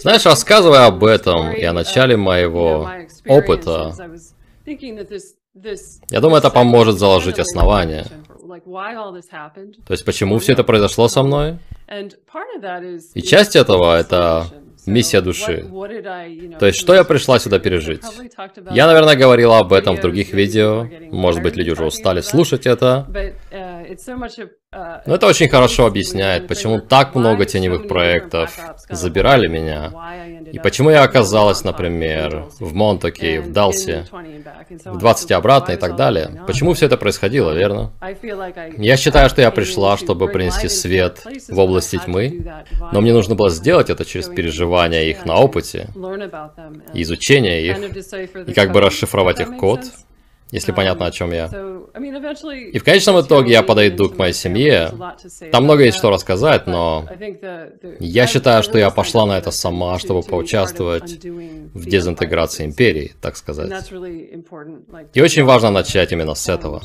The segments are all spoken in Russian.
Знаешь, рассказывая об этом и о начале моего опыта, я думаю, это поможет заложить основания. То есть, почему все это произошло со мной? И часть этого — это миссия души. То есть, что я пришла сюда пережить? Я, наверное, говорила об этом в других видео. Может быть, люди уже устали слушать это. Но это очень хорошо объясняет, почему так много теневых проектов забирали меня, и почему я оказалась, например, в Монтаке, в Далсе, в 20 обратно и так далее. Почему все это происходило, верно? Я считаю, что я пришла, чтобы принести свет в области тьмы, но мне нужно было сделать это через переживание их на опыте, изучение их, и как бы расшифровать их код, если понятно, о чем я. И в конечном итоге я подойду к моей семье. Там много есть что рассказать, но я считаю, что я пошла на это сама, чтобы поучаствовать в дезинтеграции империи, так сказать. И очень важно начать именно с этого.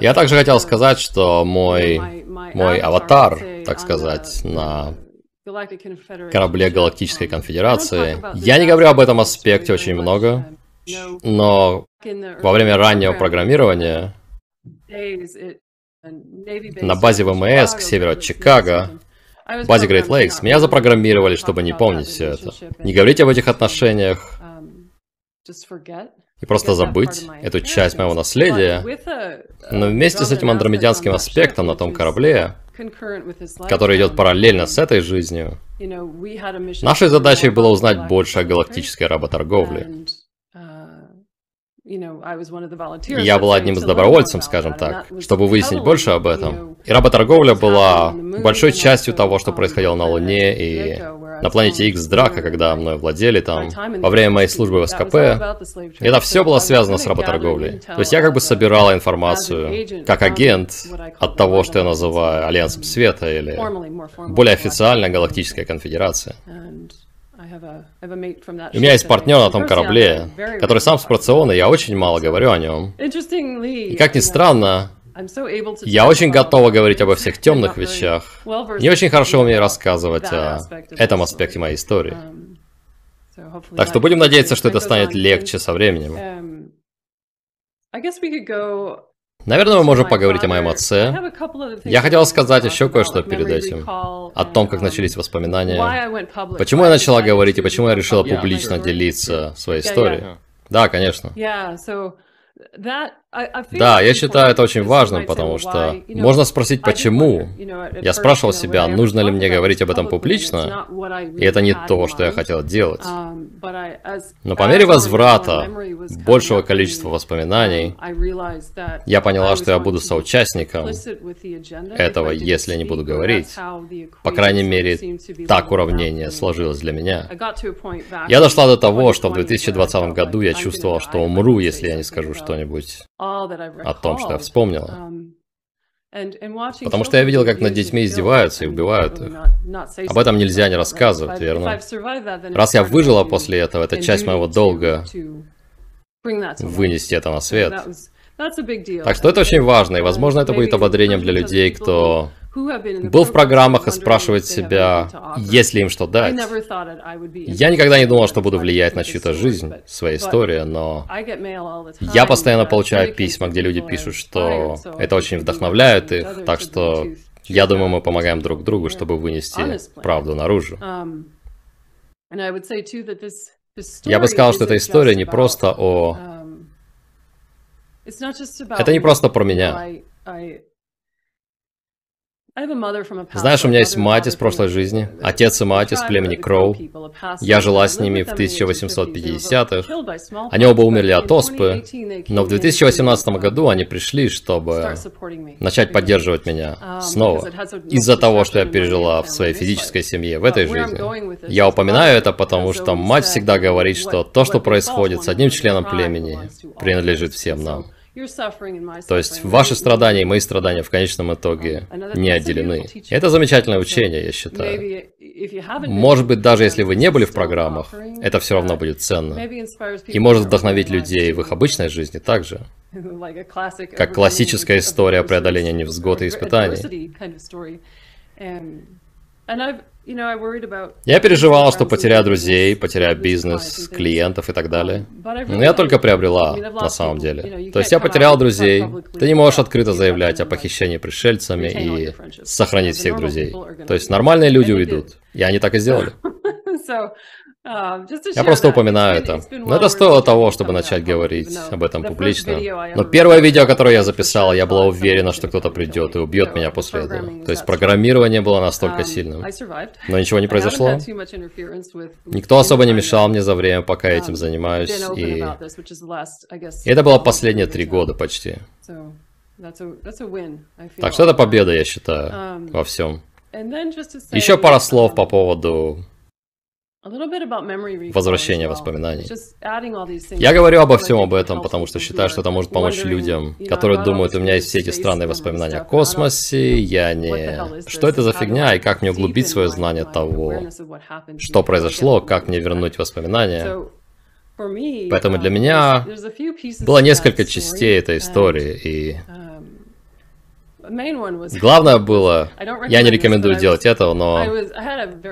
Я также хотел сказать, что мой, мой аватар, так сказать, на корабле Галактической Конфедерации. Я не говорю об этом аспекте очень много, но во время раннего программирования на базе ВМС к северу от Чикаго, базе Great Lakes, меня запрограммировали, чтобы не помнить все это. Не говорить об этих отношениях и просто забыть эту часть моего наследия. Но вместе с этим андромедианским аспектом на том корабле, который идет параллельно с этой жизнью, нашей задачей было узнать больше о галактической работорговле. Я был одним из добровольцев, скажем так, чтобы выяснить больше об этом. И работорговля была большой частью того, что происходило на Луне и на планете X Драка, когда мной владели там, во время моей службы в СКП. Это все было связано с работорговлей. То есть я как бы собирала информацию, как агент, от того, что я называю Альянсом Света или более официально Галактическая Конфедерация. У меня есть партнер на том корабле, который сам с я очень мало говорю о нем. И как ни странно, я очень готова говорить обо всех темных вещах. Не очень хорошо умею рассказывать о этом аспекте моей истории. Um, так что будем надеяться, что это станет легче со временем. Um, Наверное, мы можем поговорить о моем отце. Я хотел сказать еще кое-что перед этим. О том, как начались воспоминания. Почему я начала говорить и почему я решила публично делиться своей историей. Да, конечно. Да, я считаю это очень важным, потому что можно спросить, почему. Я спрашивал себя, нужно ли мне говорить об этом публично, и это не то, что я хотел делать. Um, Но по мере возврата большего количества воспоминаний, я поняла, что я буду соучастником этого, если я не буду говорить. По крайней мере, так уравнение сложилось для меня. Я дошла до того, что в 2020 году я чувствовал, что умру, если я не скажу что-нибудь о том, что я вспомнила. Um, Потому что я видел, как над детьми издеваются и убивают их. Об этом нельзя не рассказывать, верно? Раз я выжила после этого, это часть моего долга вынести это на свет. Так что это очень важно, и, возможно, это будет ободрением для людей, кто был в программах и спрашивает себя, есть ли им что дать. Я никогда не думал, что буду влиять на чью-то жизнь, своей истории, но я постоянно получаю письма, где люди пишут, что это очень вдохновляет их, так что я думаю, мы помогаем друг другу, чтобы вынести правду наружу. Um, я бы сказал, что эта история не просто о... Um, это не просто про меня. Знаешь, у меня есть мать из прошлой жизни, отец и мать из племени Кроу. Я жила с ними в 1850-х. Они оба умерли от оспы, но в 2018 году они пришли, чтобы начать поддерживать меня um, снова. Из-за того, что я пережила в своей физической семье, в этой жизни. Я упоминаю это, потому что мать всегда говорит, что то, что происходит с одним членом племени, принадлежит всем нам. То есть ваши страдания и мои страдания в конечном итоге um, не отделены. Это замечательное учение, я считаю. Может быть, даже если вы не были в программах, это все равно будет ценно. И может вдохновить людей в их обычной жизни также. Как классическая история преодоления невзгод и испытаний. Я переживал, что потеряю друзей, потеряю бизнес, клиентов и так далее. Но я только приобрела, на самом деле. То есть я потерял друзей. Ты не можешь открыто заявлять о похищении пришельцами и сохранить всех друзей. То есть нормальные люди уйдут. И они так и сделали. Я просто упоминаю это. Но это стоило того, чтобы начать говорить об этом публично. Но первое видео, которое я записал, я была уверена, что кто-то придет и убьет меня после этого. То есть программирование было настолько сильным. Но ничего не произошло. Никто особо не мешал мне за время, пока я этим занимаюсь. И, и это было последние три года почти. Так что это победа, я считаю, во всем. Еще пара слов по поводу Возвращение воспоминаний. Я говорю обо всем об этом, потому что считаю, что это может помочь людям, которые думают, у меня есть все эти странные воспоминания. о космосе, я не... Что это за фигня, и как мне углубить свое знание того, что произошло, как мне вернуть воспоминания. Поэтому для меня было несколько частей этой истории, и Главное было, я не рекомендую делать этого, но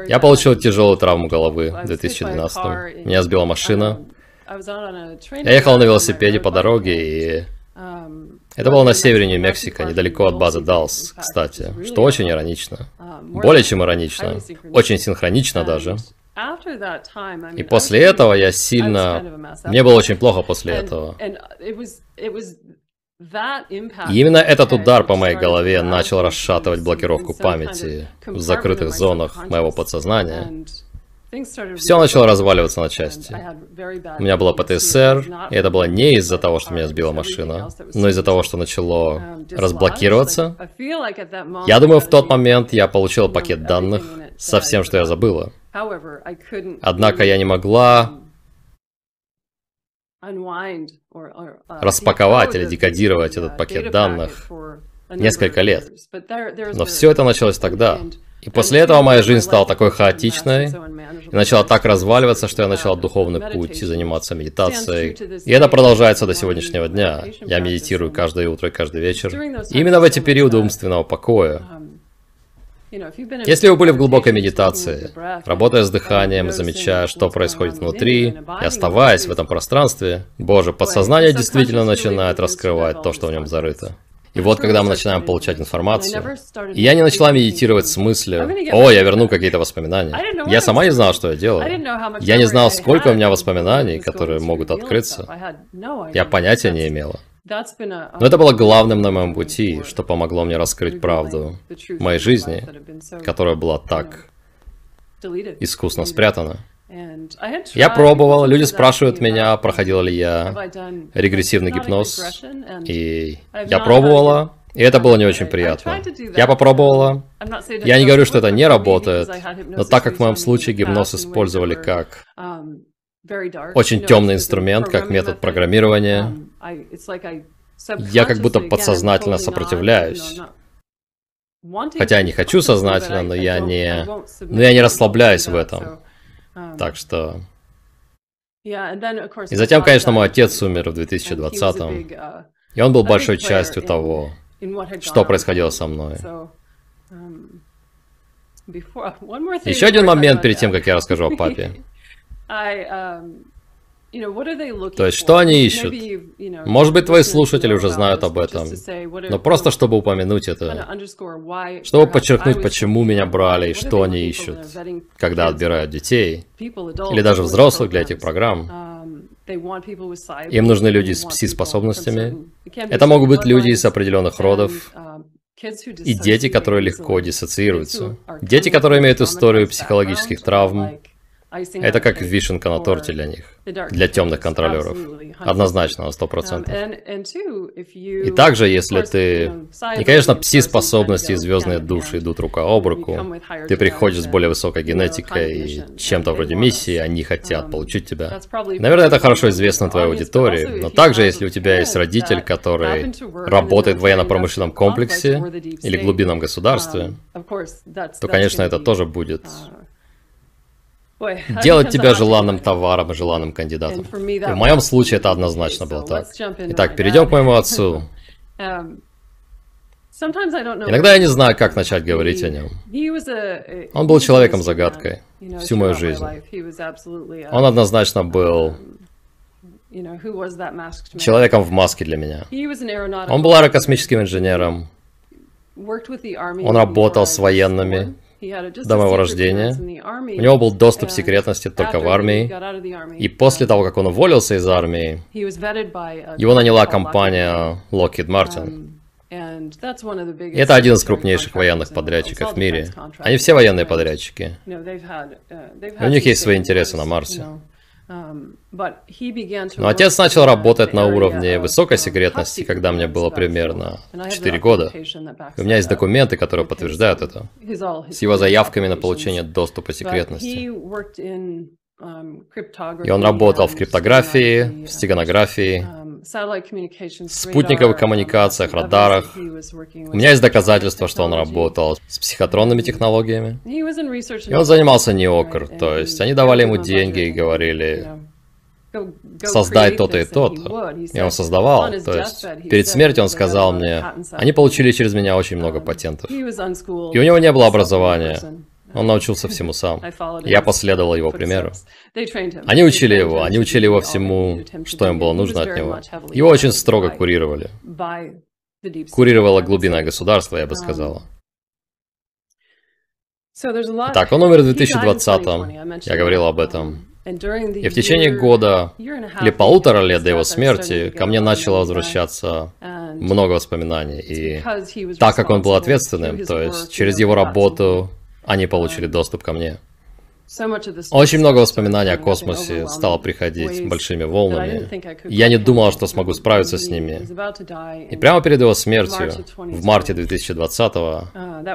я получил тяжелую травму головы в 2012 -м. Меня сбила машина. Um, я ехал на велосипеде по дороге, и um, это было на севере Нью-Мексико, недалеко от базы Далс, кстати, что очень иронично. Um, Более чем иронично. Очень синхронично даже. И после этого я сильно... Мне было очень плохо после этого. И именно этот удар по моей голове начал расшатывать блокировку памяти в закрытых зонах моего подсознания. Все начало разваливаться на части. У меня было ПТСР, и это было не из-за того, что меня сбила машина, но из-за того, что начало разблокироваться. Я думаю, в тот момент я получил пакет данных со всем, что я забыла. Однако я не могла распаковать или декодировать этот пакет данных несколько лет. Но все это началось тогда. И после этого моя жизнь стала такой хаотичной, и начала так разваливаться, что я начал духовный путь и заниматься медитацией. И это продолжается до сегодняшнего дня. Я медитирую каждое утро и каждый вечер. И именно в эти периоды умственного покоя если вы были в глубокой медитации, работая с дыханием, замечая, что происходит внутри, и оставаясь в этом пространстве, боже, подсознание действительно начинает раскрывать то, что в нем зарыто. И вот когда мы начинаем получать информацию, и я не начала медитировать с мыслью, о, я верну какие-то воспоминания. Я сама не знала, что я делаю. Я не знал, сколько у меня воспоминаний, которые могут открыться. Я понятия не имела. Но это было главным на моем пути, что помогло мне раскрыть правду моей жизни, которая была так искусно спрятана. Я пробовал, люди спрашивают меня, проходил ли я регрессивный гипноз, и я пробовала, и это было не очень приятно. Я попробовала. Я не говорю, что это не работает, но так как в моем случае гипноз использовали как очень темный инструмент, как метод программирования. Um, я как будто подсознательно сопротивляюсь. Хотя я не хочу сознательно, но я не, но я не расслабляюсь в этом. Um, так что... И затем, конечно, мой отец умер в 2020-м. Uh, и он был большой частью того, что происходило со мной. Um, Еще один момент перед тем, как я расскажу о папе. То есть, что они ищут? Может быть, твои слушатели уже знают об этом, но просто чтобы упомянуть это, чтобы подчеркнуть, почему меня брали и что они ищут, когда отбирают детей, или даже взрослых для этих программ. Um, Им нужны люди с пси-способностями. Это могут быть люди из определенных родов, um, и дети, которые легко диссоциируются. Дети, которые имеют историю психологических травм, это как вишенка на торте для них, для темных контролеров. Однозначно, на 100%. Um, И также, если ты... И, конечно, пси-способности и звездные души идут рука об руку. Ты приходишь с более высокой генетикой и чем-то вроде миссии, они хотят um, получить тебя. Наверное, это хорошо известно твоей аудитории, но также, если у тебя есть родитель, который работает в военно-промышленном комплексе или глубинном государстве, um, то, конечно, это тоже будет uh, делать тебя желанным товаром и желанным кандидатом. И в моем случае это однозначно было так. Итак, перейдем к моему отцу. Иногда я не знаю, как начать говорить о нем. Он был человеком-загадкой всю мою жизнь. Он однозначно был человеком в маске для меня. Он был аэрокосмическим инженером. Он работал с военными до моего рождения. У него был доступ к секретности только в армии. И после того, как он уволился из армии, его наняла компания Lockheed Martin. И это один из крупнейших военных подрядчиков в мире. Они все военные подрядчики. И у них есть свои интересы на Марсе. Но отец начал работать на уровне высокой секретности, когда мне было примерно 4 года. И у меня есть документы, которые подтверждают это, с его заявками на получение доступа секретности. И он работал в криптографии, в стеганографии, спутниковых коммуникациях, радарах. У меня есть доказательства, что он работал с психотронными технологиями. И он занимался неокр, то есть они давали ему деньги и говорили, создай то-то и то-то. И он создавал. То есть перед смертью он сказал мне, они получили через меня очень много патентов. И у него не было образования. Он научился всему сам. Я последовал его примеру. Они учили его, они учили его всему, что им было нужно от него. Его очень строго курировали. Курировало глубинное государство, я бы сказала. Так, он умер в 2020-м. Я говорил об этом. И в течение года или полутора лет до его смерти ко мне начало возвращаться много воспоминаний. И так как он был ответственным, то есть через его работу они получили доступ ко мне. Очень много воспоминаний о космосе стало приходить большими волнами. Я не думал, что смогу справиться с ними. И прямо перед его смертью, в марте 2020-го,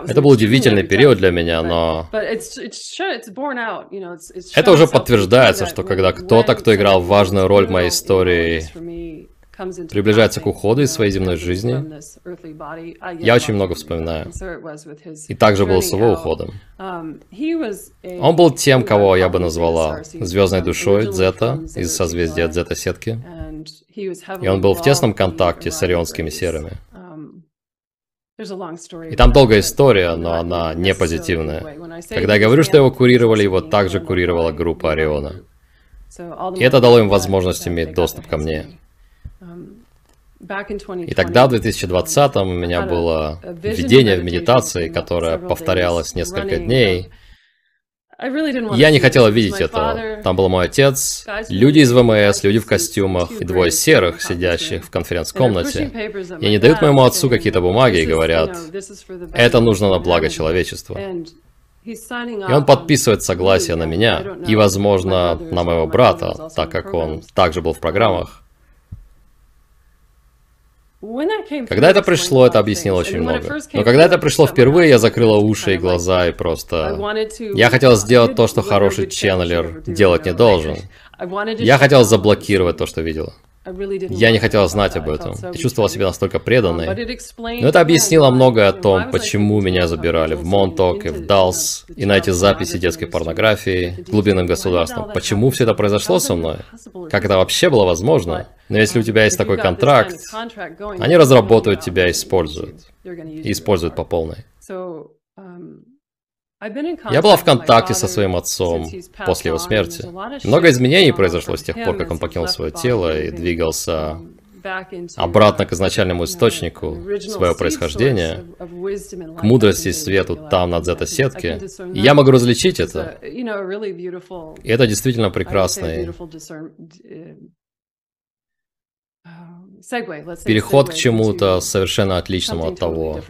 это был удивительный период для меня, но... Это уже подтверждается, что когда кто-то, кто играл важную роль в моей истории, приближается к уходу из своей земной жизни, я очень много вспоминаю. И также был с его уходом. Он был тем, кого я бы назвала звездной душой Дзета из созвездия Дзета-сетки. И он был в тесном контакте с орионскими серыми. И там долгая история, но она не позитивная. Когда я говорю, что его курировали, его также курировала группа Ориона. И это дало им возможность иметь доступ ко мне. И тогда, в 2020-м, у меня было видение в медитации, которое повторялось несколько дней. Я не хотела видеть этого. Там был мой отец, люди из ВМС, люди в костюмах и двое серых, сидящих в конференц-комнате. И они дают моему отцу какие-то бумаги и говорят, это нужно на благо человечества. И он подписывает согласие на меня и, возможно, на моего брата, так как он также был в программах. Когда это пришло, это объяснило очень много. Но когда это пришло впервые, я закрыла уши и глаза и просто... Я хотел сделать то, что хороший ченнелер делать не должен. Я хотел заблокировать то, что видела. Я не хотела знать об этом. Я чувствовала себя настолько преданной. Но это объяснило многое о том, почему меня забирали в Монток и в Далс, и на эти записи детской порнографии, глубинным государством. Почему все это произошло со мной? Как это вообще было возможно? Но если у тебя есть такой контракт, они разработают тебя и используют. И используют по полной. Я была в контакте со своим отцом после его смерти. Много изменений произошло с тех пор, как он покинул свое тело и двигался обратно к изначальному источнику своего происхождения, к мудрости и свету там, на дзета-сетке. И я могу различить это. И это действительно прекрасный переход к чему-то совершенно отличному от того,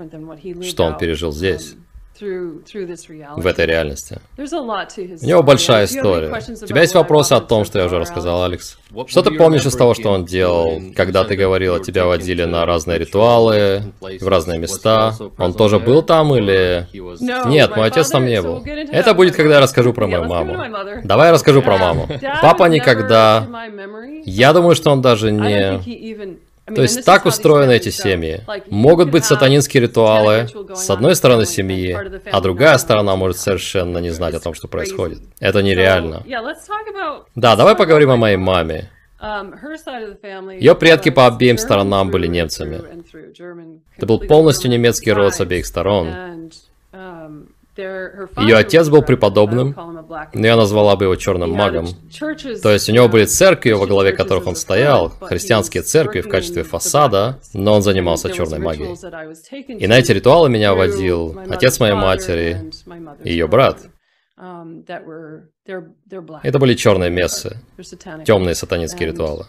что он пережил здесь в этой реальности. У него большая история. У тебя есть вопросы о том, что я уже рассказал, Алекс? Что ты помнишь из того, что он делал, когда ты говорила, тебя водили на разные ритуалы, в разные места? Он тоже был там или... Нет, мой отец там не был. Это будет, когда я расскажу про мою маму. Давай я расскажу про маму. Папа никогда... Я думаю, что он даже не... То есть так устроены эти семьи. Могут быть сатанинские ритуалы с одной стороны семьи, а другая сторона может совершенно не знать о том, что происходит. Это нереально. Да, давай поговорим о моей маме. Ее предки по обеим сторонам были немцами. Это был полностью немецкий род с обеих сторон. Ее отец был преподобным, но я назвала бы его черным магом. То есть у него были церкви, во главе которых он стоял, христианские церкви в качестве фасада, но он занимался черной магией. И на эти ритуалы меня водил отец моей матери и ее брат. Это были черные мессы, темные сатанинские ритуалы.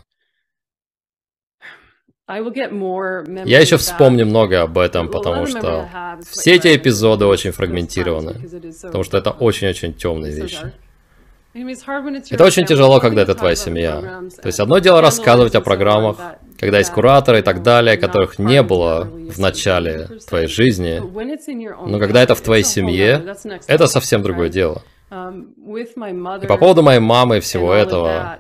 Я еще вспомню много об этом, потому что все эти эпизоды очень фрагментированы, потому что это очень-очень темные вещи. Это очень тяжело, когда это твоя семья. То есть одно дело рассказывать о программах, когда есть кураторы и так далее, которых не было в начале твоей жизни, но когда это в твоей семье, это совсем другое дело. И по поводу моей мамы и всего этого,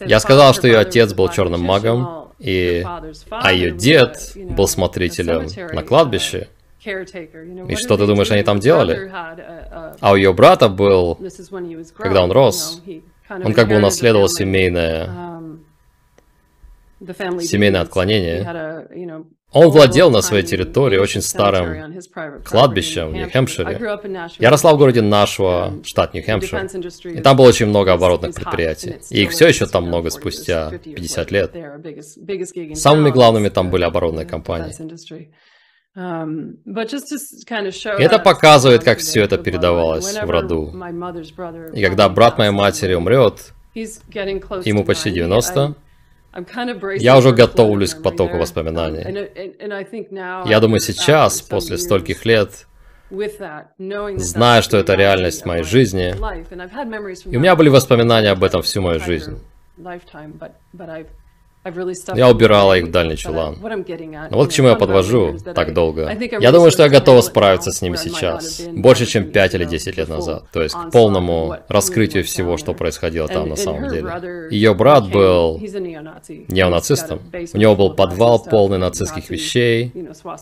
я сказал, что ее отец был черным магом, и, а ее дед был смотрителем на кладбище. И что ты думаешь, они там делали? А у ее брата был, когда он рос, он как бы унаследовал семейное, семейное отклонение. Он владел на своей территории очень старым кладбищем в Нью-Хэмпшире. Я росла в городе Нашва, штат Нью-Хэмпшир, и там было очень много оборотных предприятий. И их все еще там много спустя 50 лет. Самыми главными там были оборотные компании. И это показывает, как все это передавалось в роду. И когда брат моей матери умрет, ему почти 90, я уже готовлюсь к потоку воспоминаний. Я думаю, сейчас, после стольких лет, зная, что это реальность моей жизни, и у меня были воспоминания об этом всю мою жизнь. Я убирала их в дальний чулан. Но вот к чему я подвожу так долго. Я думаю, что я готова справиться с ними сейчас. Больше, чем 5 или 10 лет назад. То есть к полному раскрытию всего, что происходило там на самом деле. Ее брат был неонацистом. У него был подвал полный нацистских вещей.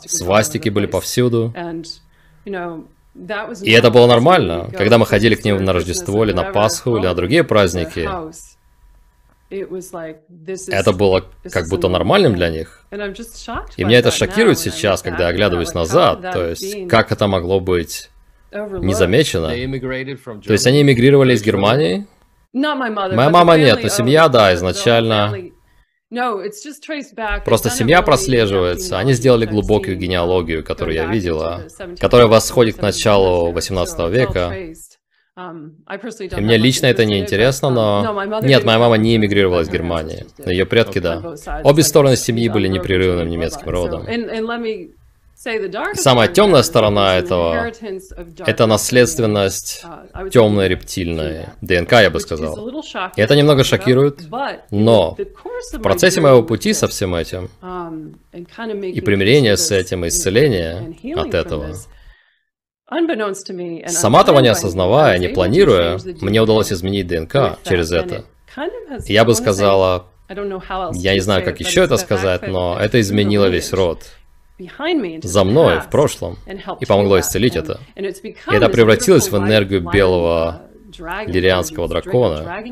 Свастики были повсюду. И это было нормально. Когда мы ходили к нему на Рождество или на Пасху или на другие праздники, это было как будто нормальным для них. И меня это шокирует сейчас, когда я оглядываюсь назад. То есть, как это могло быть незамечено? То есть, они эмигрировали из Германии? Моя мама нет, но семья, да, изначально... Просто семья прослеживается. Они сделали глубокую генеалогию, которую я видела, которая восходит к началу 18 века. И мне лично это не интересно, но... Нет, моя мама не эмигрировала из Германии. Но ее предки, да. Обе стороны семьи были непрерывным немецким родом. Самая темная сторона этого – это наследственность uh, темной рептильной, ДНК, я бы сказал. И это немного шокирует, но в процессе моего пути со всем этим um, и примирения с этим, и исцеления от этого – Сама того не осознавая, не планируя, мне удалось изменить ДНК через это. Я бы сказала, я не знаю, как еще это сказать, но это изменило весь род. За мной, в прошлом, и помогло исцелить это. И это превратилось в энергию белого лирианского дракона,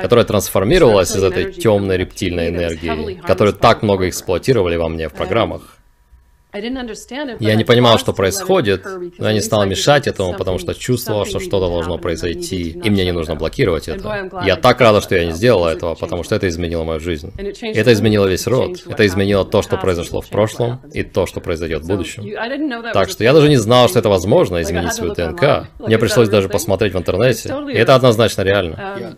которая трансформировалась из этой темной рептильной энергии, которую так много эксплуатировали во мне в программах. Я не понимал, что происходит, но я не стал мешать этому, потому что чувствовал, что что-то должно произойти, и мне не нужно блокировать это. Я так рада, что я не сделала этого, потому что это изменило мою жизнь. Это изменило весь род. Это изменило то, что произошло в прошлом, и то, что произойдет в будущем. Так что я даже не знал, что это возможно, изменить свою ДНК. Мне пришлось даже посмотреть в интернете. И это однозначно реально.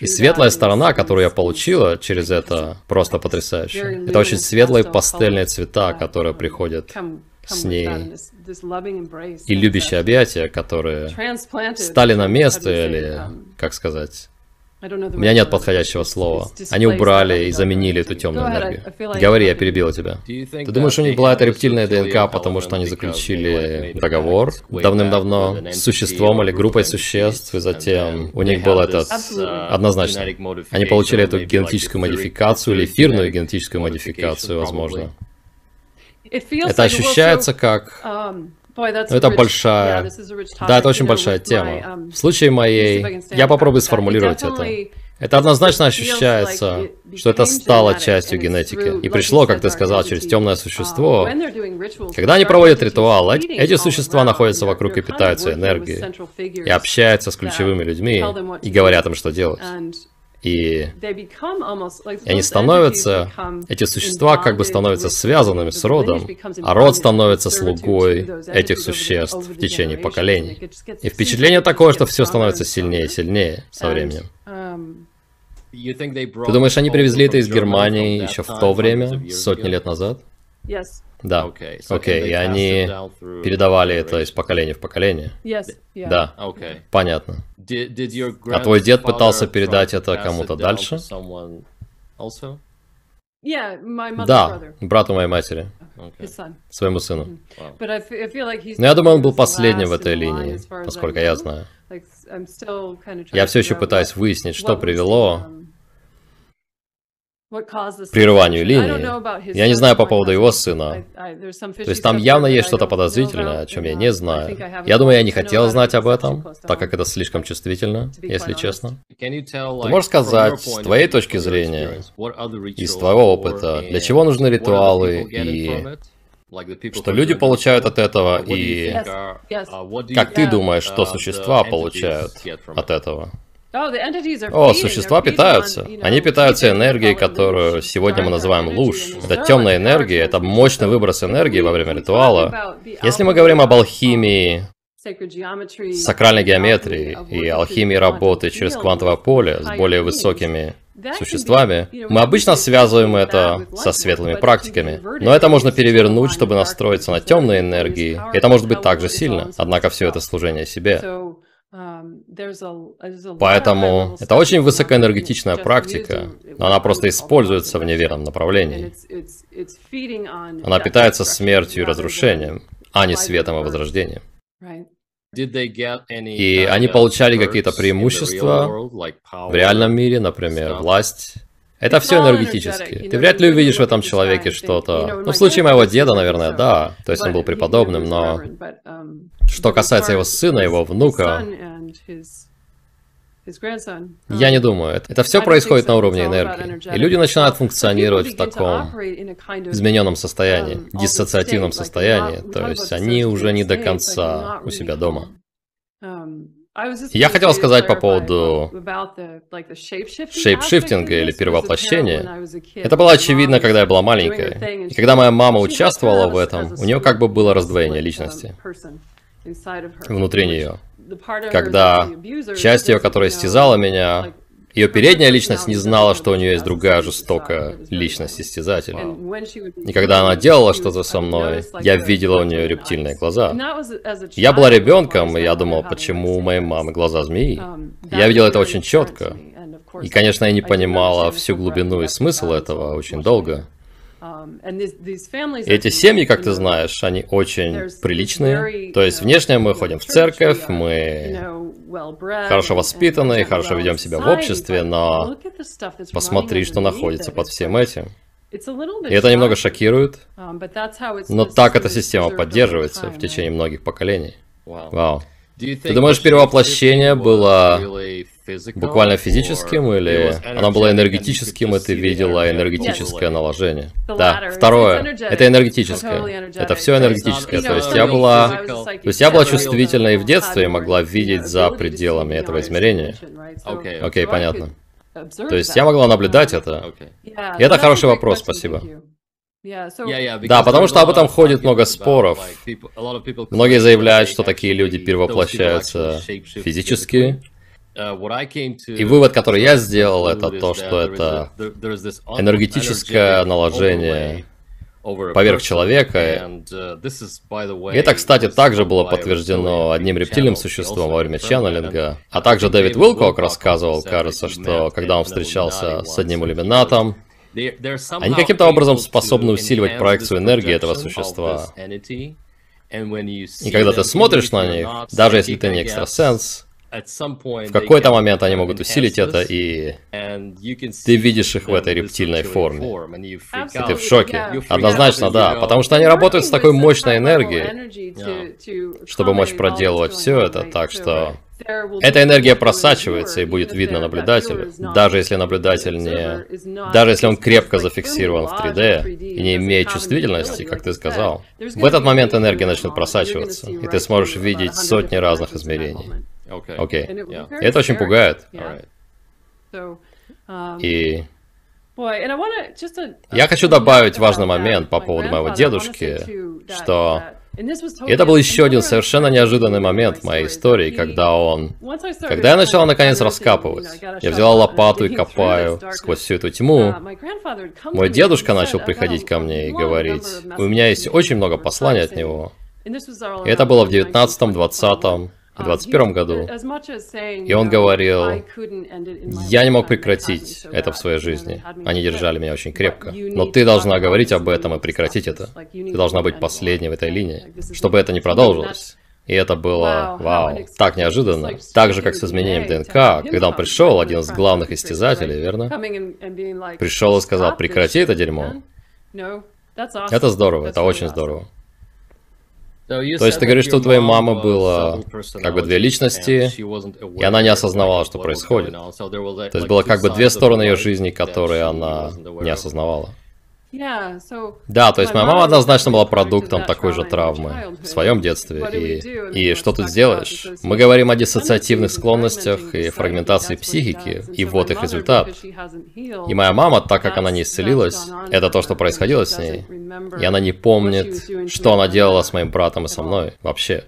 И светлая сторона, которую я получила через это, просто потрясающая. Это очень светлый посыл пастельные цвета, которые приходят с ней, и любящие объятия, которые стали на место, или, как сказать, у меня нет подходящего слова. Они убрали и заменили эту темную энергию. Говори, я перебила тебя. Ты думаешь, у них была эта рептильная ДНК, потому что они заключили договор давным-давно с существом или группой существ, и затем у них был этот... Однозначно. Они получили эту генетическую модификацию или эфирную генетическую модификацию, возможно. Это ощущается как... Это большая... Да, это очень большая тема. В случае моей... Я попробую сформулировать это. Это однозначно ощущается, что это стало частью генетики. И пришло, как ты сказал, через темное существо. Когда они проводят ритуал, эти существа находятся вокруг и питаются энергией. И общаются с ключевыми людьми и говорят им, что делать. И, и они становятся, эти существа как бы становятся связанными с родом, а род становится слугой этих существ в течение поколений. И впечатление такое, что все становится сильнее и сильнее со временем. Ты думаешь, они привезли это из Германии еще в то время, сотни лет назад? Да. Окей, okay. и они передавали это из поколения в поколение? Да. Понятно. А твой дед пытался передать это кому-то дальше? Да, брату моей матери. Своему сыну. Mm-hmm. Но я думаю, он был последним в этой линии, насколько я знаю. Я все еще пытаюсь выяснить, что привело прерыванию линии. Я не знаю по поводу его сына. То есть там явно есть что-то подозрительное, о чем я не знаю. Я думаю, я не хотел знать об этом, так как это слишком чувствительно, если честно. Ты можешь сказать, с твоей точки зрения, из твоего опыта, для чего нужны ритуалы и что люди получают от этого, и как ты думаешь, что существа получают от этого? О, существа питаются. Они питаются энергией, которую сегодня мы называем луж. Это темная энергия, это мощный выброс энергии во время ритуала. Если мы говорим об алхимии, сакральной геометрии и алхимии работы через квантовое поле с более высокими существами, мы обычно связываем это со светлыми практиками. Но это можно перевернуть, чтобы настроиться на темные энергии. Это может быть также сильно, однако все это служение себе. Поэтому это очень высокоэнергетичная практика, но она просто используется в неверном направлении. Она питается смертью и разрушением, а не светом и возрождением. И они получали какие-то преимущества в реальном мире, например, власть, это все энергетически. Ты вряд ли увидишь в этом человеке что-то. Ну, в случае моего деда, наверное, да. То есть он был преподобным, но... Что касается его сына, его внука... Я не думаю. Это все происходит на уровне энергии. И люди начинают функционировать в таком измененном состоянии, диссоциативном состоянии. То есть они уже не до конца у себя дома. Я хотел сказать по поводу шейпшифтинга или перевоплощения. Это было очевидно, когда я была маленькая. И когда моя мама участвовала в этом, у нее как бы было раздвоение личности внутри нее. Когда часть ее, которая стязала меня, ее передняя личность не знала, что у нее есть другая жестокая личность истязателя. И когда она делала что-то со мной, я видела у нее рептильные глаза. Я была ребенком, и я думал, почему у моей мамы глаза змеи. Я видел это очень четко. И, конечно, я не понимала всю глубину и смысл этого очень долго. Um, эти семьи, как ты знаешь, они очень приличные. То есть внешне мы ходим в церковь, мы хорошо воспитаны, хорошо ведем себя в обществе, но посмотри, что находится под всем этим. И это немного шокирует, um, но так эта система поддерживается в течение многих поколений. Вау. Ты думаешь, перевоплощение было буквально физическим или оно было энергетическим, и ты видела энергетическое наложение? Да. Второе, это энергетическое. Это все энергетическое. То есть я была, то есть я была чувствительна и в детстве и могла видеть за пределами этого измерения. Окей, понятно. То есть я могла наблюдать это. И это хороший вопрос, спасибо. Да, потому что об этом ходит много споров. Многие заявляют, что такие люди перевоплощаются физически, и вывод, который я сделал, это то, что это энергетическое наложение поверх человека. И это, кстати, также было подтверждено одним рептильным существом во время ченнелинга. А также Дэвид Уилкок рассказывал, кажется, что когда он встречался с одним иллюминатом, они каким-то образом способны усиливать проекцию энергии этого существа. И когда ты смотришь на них, даже если ты не экстрасенс, В какой-то момент они могут усилить это, и ты видишь их в этой рептильной форме. И ты в шоке. Однозначно, да. Потому что они работают с такой мощной энергией, чтобы мочь проделывать все это. Так что эта энергия просачивается и будет видно наблюдателю, даже если наблюдатель не... Даже если он крепко зафиксирован в 3D и не имеет чувствительности, как ты сказал. В этот момент энергия начнет просачиваться, и ты сможешь видеть сотни разных измерений. Окей. Okay. Это очень пугает. И я хочу добавить важный момент по поводу моего дедушки, что и это был еще один совершенно неожиданный момент в моей истории, когда он... Когда я начала наконец раскапывать, я взяла лопату и копаю сквозь всю эту тьму, мой дедушка начал приходить ко мне и говорить, у меня есть очень много посланий от него. И это было в 19, 20, в 2021 году. И он говорил, я не мог прекратить это в своей жизни. Они держали меня очень крепко. Но ты должна говорить об этом и прекратить это. Ты должна быть последней в этой линии, чтобы это не продолжилось. И это было, вау, так неожиданно. Так же, как с изменением ДНК, когда он пришел, один из главных истязателей, верно? Пришел и сказал, прекрати это дерьмо. Это здорово, это очень здорово. То есть ты говоришь, что у твоей мамы было как бы две личности, и она не осознавала, что происходит. То есть было как бы две стороны ее жизни, которые она не осознавала. Да, то есть моя мама однозначно была продуктом такой же травмы в своем детстве. И, и что тут сделаешь? Мы говорим о диссоциативных склонностях и фрагментации психики, и вот их результат. И моя мама, так как она не исцелилась, это то, что происходило с ней. И она не помнит, что она делала с моим братом и со мной вообще.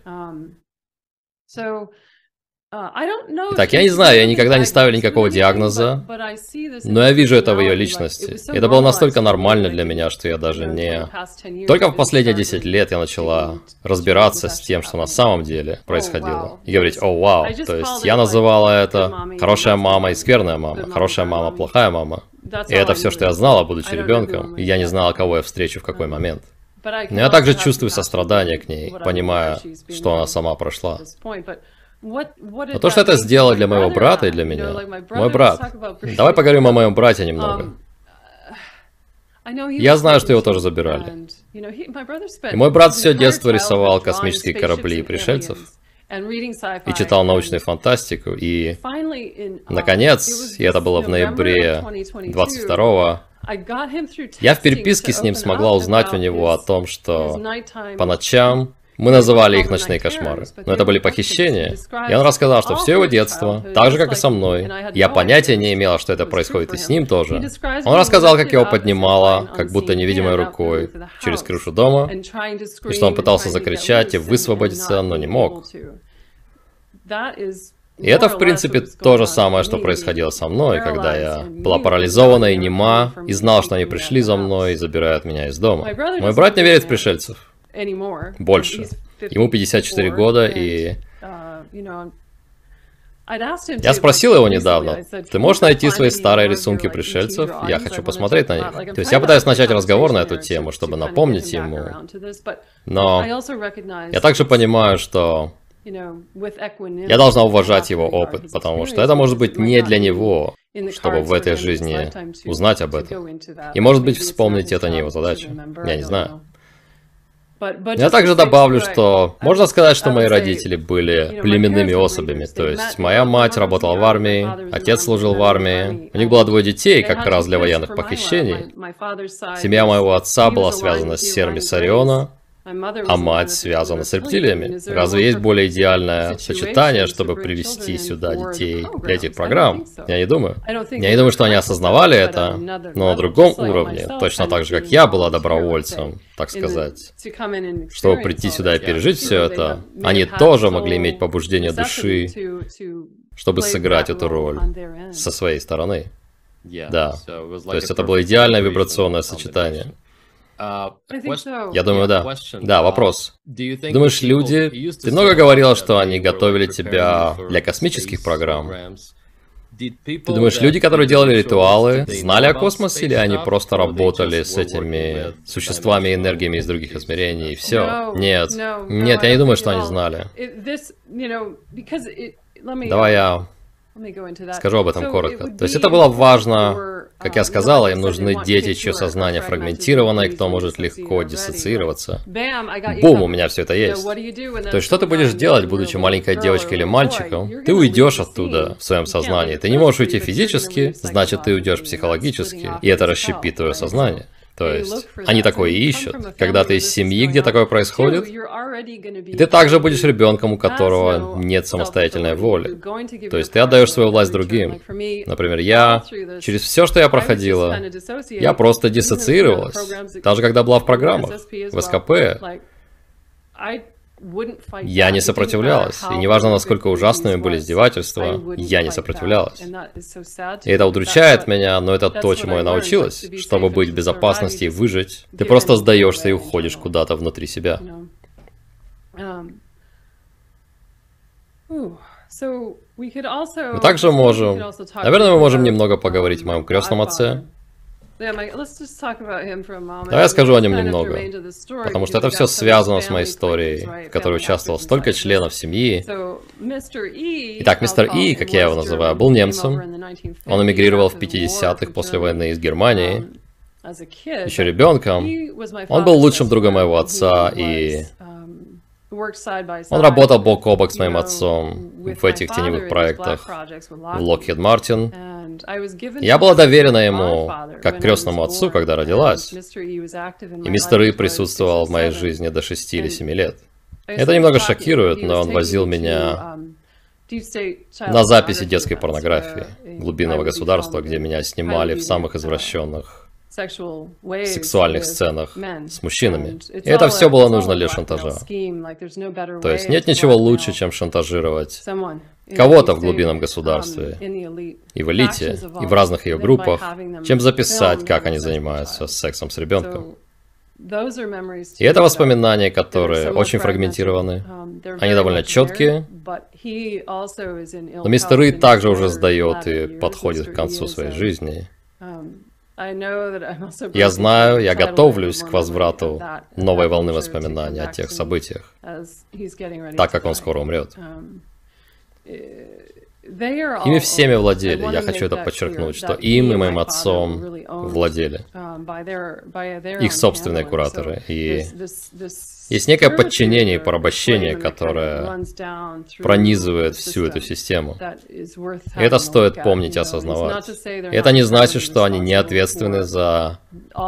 Uh, так, я не знаю, я никогда не ставил никакого диагноза, но я вижу это в ее личности. Это было настолько нормально для меня, что я даже не... Только в последние 10 лет я начала разбираться с тем, что на самом деле oh, происходило. И говорить, о, вау. То есть я называла это хорошая мама и скверная мама, хорошая мама, плохая мама. И это все, что я знала, будучи ребенком, и я не знала, кого я встречу в какой момент. Но я также чувствую сострадание к ней, понимая, что она сама прошла. Но то, что это сделало для моего брата и для меня, мой брат, давай поговорим о моем брате немного. Um, Я знаю, что его тоже забирали. И мой брат все детство рисовал космические корабли и пришельцев, и читал научную фантастику, и, um, наконец, и это было в ноябре 22 я в переписке с ним смогла узнать у него о том, что по ночам мы называли их ночные кошмары. Но это были похищения. И он рассказал, что все его детство, так же, как и со мной, я понятия не имела, что это происходит и с ним тоже. Он рассказал, как его поднимало, как будто невидимой рукой, через крышу дома, и что он пытался закричать и высвободиться, но не мог. И это, в принципе, то же самое, что происходило со мной, когда я была парализована и нема, и знал, что они пришли за мной и забирают меня из дома. Мой брат не верит в пришельцев. Больше. Ему 54 года, и... Uh, я спросил его недавно, ты можешь найти свои старые рисунки пришельцев? Я хочу посмотреть на них. То есть я пытаюсь начать разговор на эту тему, чтобы напомнить ему. Но я также понимаю, что я должна уважать его опыт, потому что это может быть не для него, чтобы в этой жизни узнать об этом. И может быть вспомнить это не его задача. Я не знаю. Я также добавлю, что можно сказать, что мои родители были племенными особями. То есть моя мать работала в армии, отец служил в армии. У них было двое детей, как раз для военных похищений. Семья моего отца была связана с серми Сариона, а мать связана с рептилиями. Разве есть более идеальное сочетание, чтобы привести сюда детей для этих программ? Я не думаю. Я не думаю, что они осознавали это, но на другом уровне, точно так же, как я была добровольцем, так сказать, чтобы прийти сюда и пережить все это, они тоже могли иметь побуждение души, чтобы сыграть эту роль со своей стороны. Да. То есть это было идеальное вибрационное сочетание. Uh, Я думаю, да. Да, вопрос. Думаешь, люди... Ты много говорила, что они готовили тебя для космических программ. Ты думаешь, люди, которые делали ритуалы, знали о космосе, или они просто работали с этими существами и энергиями из других измерений, и все? Нет. Нет, я не думаю, что они знали. Давай я скажу об этом коротко. То есть это было важно, как я сказала, им нужны дети, чье сознание фрагментировано, и кто может легко диссоциироваться. Бум, у меня все это есть. То есть что ты будешь делать, будучи маленькой девочкой или мальчиком? Ты уйдешь оттуда в своем сознании. Ты не можешь уйти физически, значит ты уйдешь психологически, и это расщепит твое сознание. То есть они такое ищут. Когда ты из семьи, где такое происходит, ты также будешь ребенком, у которого нет самостоятельной воли. То есть ты отдаешь свою власть другим. Например, я, через все, что я проходила, я просто диссоциировалась. Даже когда была в программах, в СКП, я не сопротивлялась, и неважно, насколько ужасными были издевательства, я не сопротивлялась. И это удручает меня, но это то, чему я научилась. Чтобы быть в безопасности и выжить, ты просто сдаешься и уходишь куда-то внутри себя. Мы также можем... Наверное, мы можем немного поговорить о моем крестном отце, Давай я скажу о нем немного, потому что это все связано с моей историей, в которой участвовал столько членов семьи. Итак, мистер И, как я его называю, был немцем. Он эмигрировал в 50-х после войны из Германии. Um, Еще ребенком. Он был лучшим другом моего отца, и он работал бок о бок с моим отцом в этих теневых проектах в Lockheed Martin. Я была доверена ему как крестному отцу, когда родилась. И мистер И присутствовал в моей жизни до 6 или 7 лет. Это немного шокирует, но он возил меня на записи детской порнографии глубинного государства, где меня снимали в самых извращенных сексуальных сценах с мужчинами. И это все было нужно для шантажа. То есть нет ничего лучше, чем шантажировать кого-то в глубинном государстве и в элите, и в разных ее группах, чем записать, как они занимаются сексом с ребенком. И это воспоминания, которые очень фрагментированы. Um, они довольно четкие. Но мистер Рид также уже сдает и подходит к концу своей жизни. Um, я знаю, я готовлюсь к возврату новой волны воспоминаний о тех событиях, так как он скоро умрет. Ими всеми владели, я хочу это подчеркнуть, что им и моим отцом владели. Um, Их собственные кураторы. И есть некое подчинение и порабощение, которое пронизывает всю эту систему. И это стоит помнить и осознавать. И это не значит, что они не ответственны за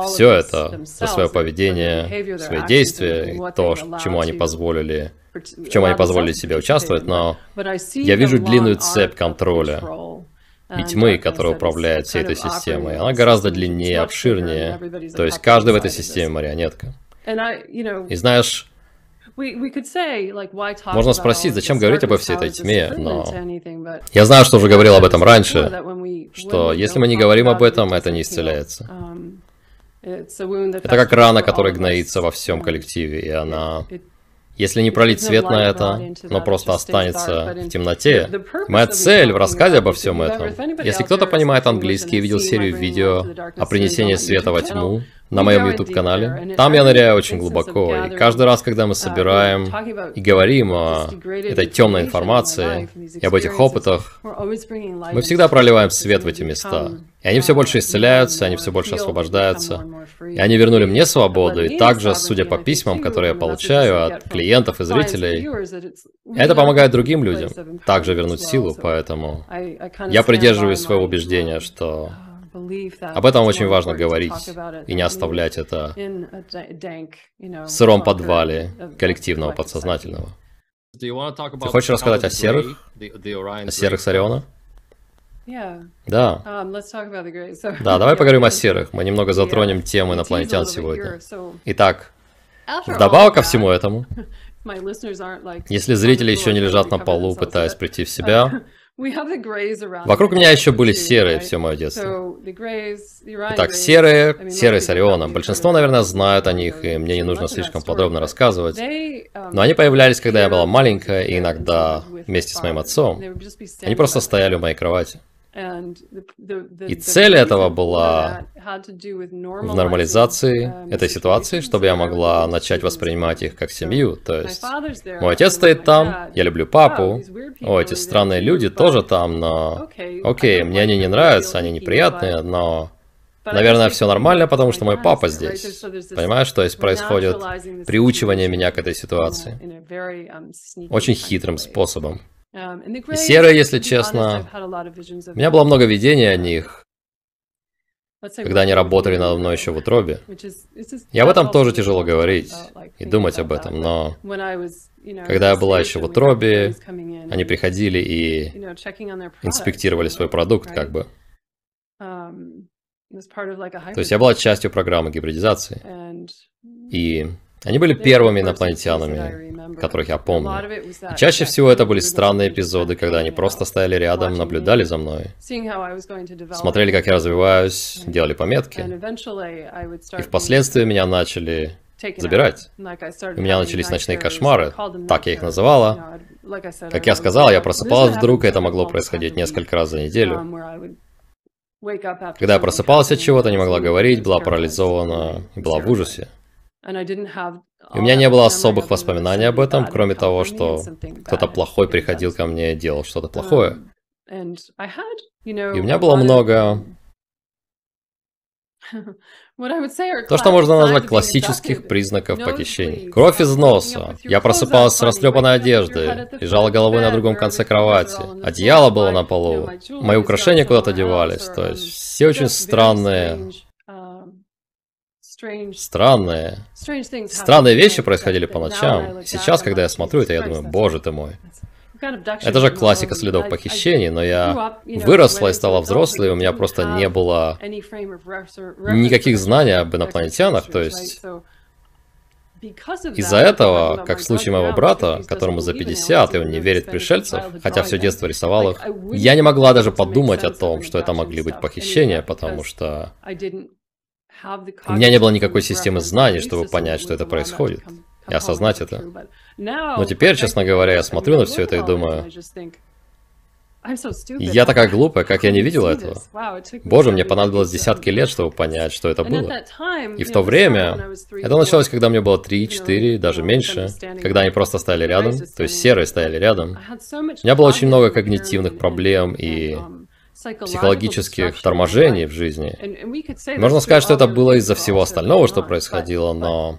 все это, за свое поведение, свои действия, и то, чему они позволили, в чем они позволили себе участвовать, но я вижу длинную цепь контроля и тьмы, которая управляет всей этой системой. Она гораздо длиннее обширнее. То есть каждый в этой системе марионетка. И знаешь, можно спросить, зачем говорить обо всей этой тьме, но я знаю, что уже говорил об этом раньше, что если мы не говорим об этом, это не исцеляется. Um, это как рана, которая гноится во всем коллективе, и она если не пролить свет на это, но просто останется в темноте. Моя цель в рассказе обо всем этом, если кто-то понимает английский и видел серию видео о принесении света во тьму, на моем YouTube-канале. Там я ныряю очень глубоко, и каждый раз, когда мы собираем и говорим о этой темной информации и об этих опытах, мы всегда проливаем свет в эти места. И они все больше исцеляются, они все больше освобождаются. И они вернули мне свободу, и также, судя по письмам, которые я получаю от клиентов и зрителей, это помогает другим людям также вернуть силу, поэтому я придерживаюсь своего убеждения, что об этом очень важно говорить и не оставлять это в сыром подвале коллективного подсознательного. Ты хочешь рассказать о серых? О серых Сариона? Да. Um, да, давай поговорим о серых. Мы немного затронем тему инопланетян сегодня. Итак, вдобавок ко всему этому, если зрители еще не лежат на полу, пытаясь прийти в себя, Вокруг меня еще были серые все мое детство. Итак, серые, серые с Орионом. Большинство, наверное, знают о них, и мне не нужно слишком подробно рассказывать. Um, Но они появлялись, когда я была маленькая, и иногда вместе с моим отцом. Они просто стояли у моей кровати. И цель этого была в нормализации этой ситуации, чтобы я могла начать воспринимать их как семью. То есть, мой отец стоит там, я люблю папу, о, эти странные люди тоже там, но... Окей, мне они не нравятся, они неприятные, но... Наверное, все нормально, потому что мой папа здесь. Понимаешь, то есть происходит приучивание меня к этой ситуации. Очень хитрым способом. И серые, если честно, у меня было много видений о них, когда они работали надо мной еще в утробе. И об этом тоже тяжело говорить и думать об этом, но когда я была еще в утробе, они приходили и инспектировали свой продукт, как бы. То есть я была частью программы гибридизации. И они были первыми инопланетянами, которых я помню. И чаще всего это были странные эпизоды, когда они просто стояли рядом, наблюдали за мной, смотрели, как я развиваюсь, делали пометки. И впоследствии меня начали забирать. У меня начались ночные кошмары, так я их называла. Как я сказал, я просыпалась вдруг, и это могло происходить несколько раз за неделю. Когда я просыпалась от чего-то, не могла говорить, была парализована и была в ужасе. И у меня не было особых воспоминаний об этом, кроме того, что кто-то плохой приходил ко мне и делал что-то плохое. И у меня было много... То, что можно назвать классических признаков похищений. Кровь из носа. Я просыпалась с растрепанной одеждой, лежала головой на другом конце кровати. Одеяло было на полу. Мои украшения куда-то девались. То есть все очень странные Странные. Странные вещи происходили по ночам. Сейчас, когда я смотрю это, я думаю, боже ты мой. Это же классика следов похищений, но я выросла и стала взрослой, и у меня просто не было никаких знаний об инопланетянах, то есть... Из-за этого, как в случае моего брата, которому за 50, и он не верит в пришельцев, хотя все детство рисовал их, я не могла даже подумать о том, что это могли быть похищения, потому что у меня не было никакой системы знаний, чтобы понять, что это происходит, и осознать это. Но теперь, честно говоря, я смотрю на все это и думаю, я такая глупая, как я не видела этого. Боже, мне понадобилось десятки лет, чтобы понять, что это было. И в то время, это началось, когда мне было 3, 4, даже меньше, когда они просто стояли рядом, то есть серые стояли рядом. У меня было очень много когнитивных проблем и um, психологических торможений в жизни. Можно сказать, что это было из-за всего остального, что происходило, но...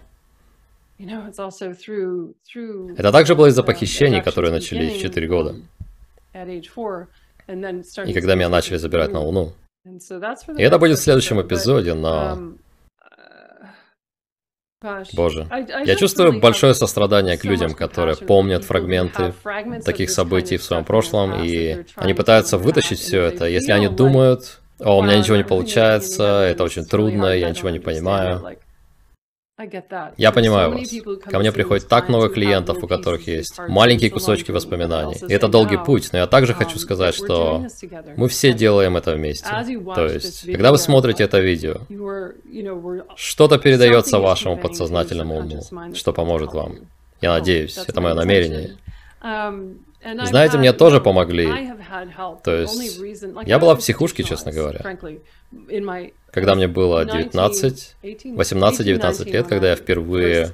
Это также было из-за похищений, которые начались в 4 года. И когда меня начали забирать на Луну. И это будет в следующем эпизоде, но um, Боже. Я чувствую большое сострадание к людям, которые помнят фрагменты таких событий в своем прошлом, и они пытаются вытащить все это. Если они думают, о, у меня ничего не получается, это очень трудно, я ничего не понимаю. Я понимаю вас. Ко мне приходит так много клиентов, у которых есть маленькие кусочки воспоминаний. И это долгий путь, но я также хочу сказать, что мы все делаем это вместе. То есть, когда вы смотрите это видео, что-то передается вашему подсознательному уму, что поможет вам. Я надеюсь, это мое намерение. Знаете, мне тоже помогли. То есть, я была в психушке, честно говоря. Когда мне было 19, 18-19 лет, когда я впервые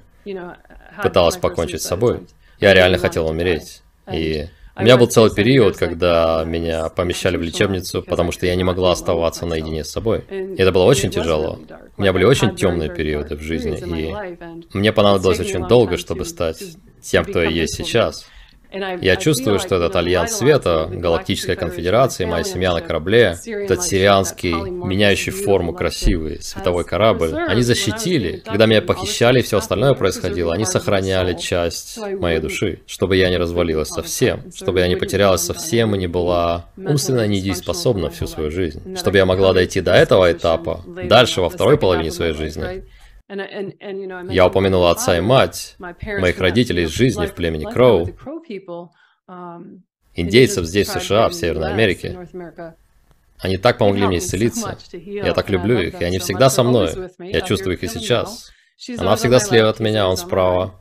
пыталась покончить с собой. Я реально хотел умереть. И у меня был целый период, когда меня помещали в лечебницу, потому что я не могла оставаться наедине с собой. И это было очень тяжело. У меня были очень темные периоды в жизни, и мне понадобилось очень долго, чтобы стать тем, кто я есть сейчас. Я чувствую, что этот Альянс Света, Галактическая Конфедерация, моя семья на корабле, этот сирианский, меняющий форму красивый световой корабль, они защитили. Когда меня похищали и все остальное происходило, они сохраняли часть моей души, чтобы я не развалилась совсем, чтобы я не потерялась совсем и не была умственно недееспособна всю свою жизнь, чтобы я могла дойти до этого этапа, дальше во второй половине своей жизни, я упомянула отца и мать, моих родителей из жизни в племени Кроу, um, индейцев здесь, в США, в Северной Америке. Они так помогли мне исцелиться. Я так люблю их, и они всегда со мной. Я чувствую их и сейчас. Она всегда слева от меня, он справа.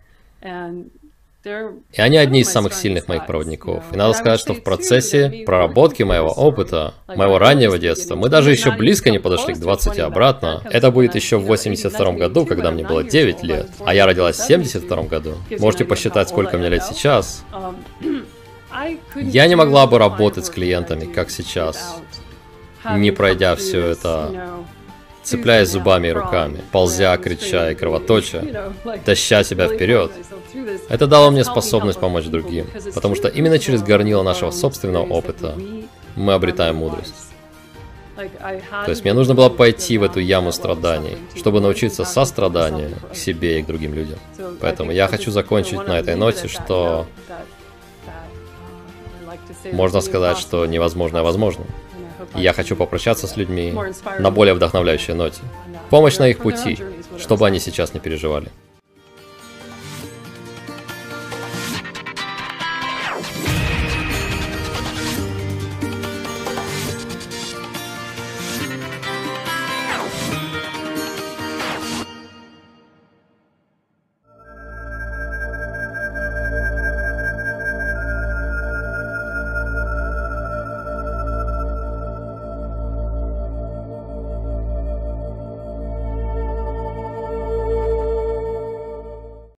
И они одни из самых сильных моих проводников. И надо сказать, что в процессе проработки моего опыта, моего раннего детства, мы даже еще близко не подошли к 20 обратно. Это будет еще в 82 году, когда мне было 9 лет, а я родилась в 72 году. Можете посчитать, сколько мне лет сейчас. Я не могла бы работать с клиентами, как сейчас, не пройдя все это цепляясь зубами и руками, ползя, крича и кровоточа, таща себя вперед. Это дало мне способность помочь другим, потому что именно через горнило нашего собственного опыта мы обретаем мудрость. То есть мне нужно было пойти в эту яму страданий, чтобы научиться состраданию к себе и к другим людям. Поэтому я хочу закончить на этой ноте, что можно сказать, что невозможное возможно. Я хочу попрощаться с людьми на более вдохновляющей ноте. Помощь на их пути, чтобы они сейчас не переживали.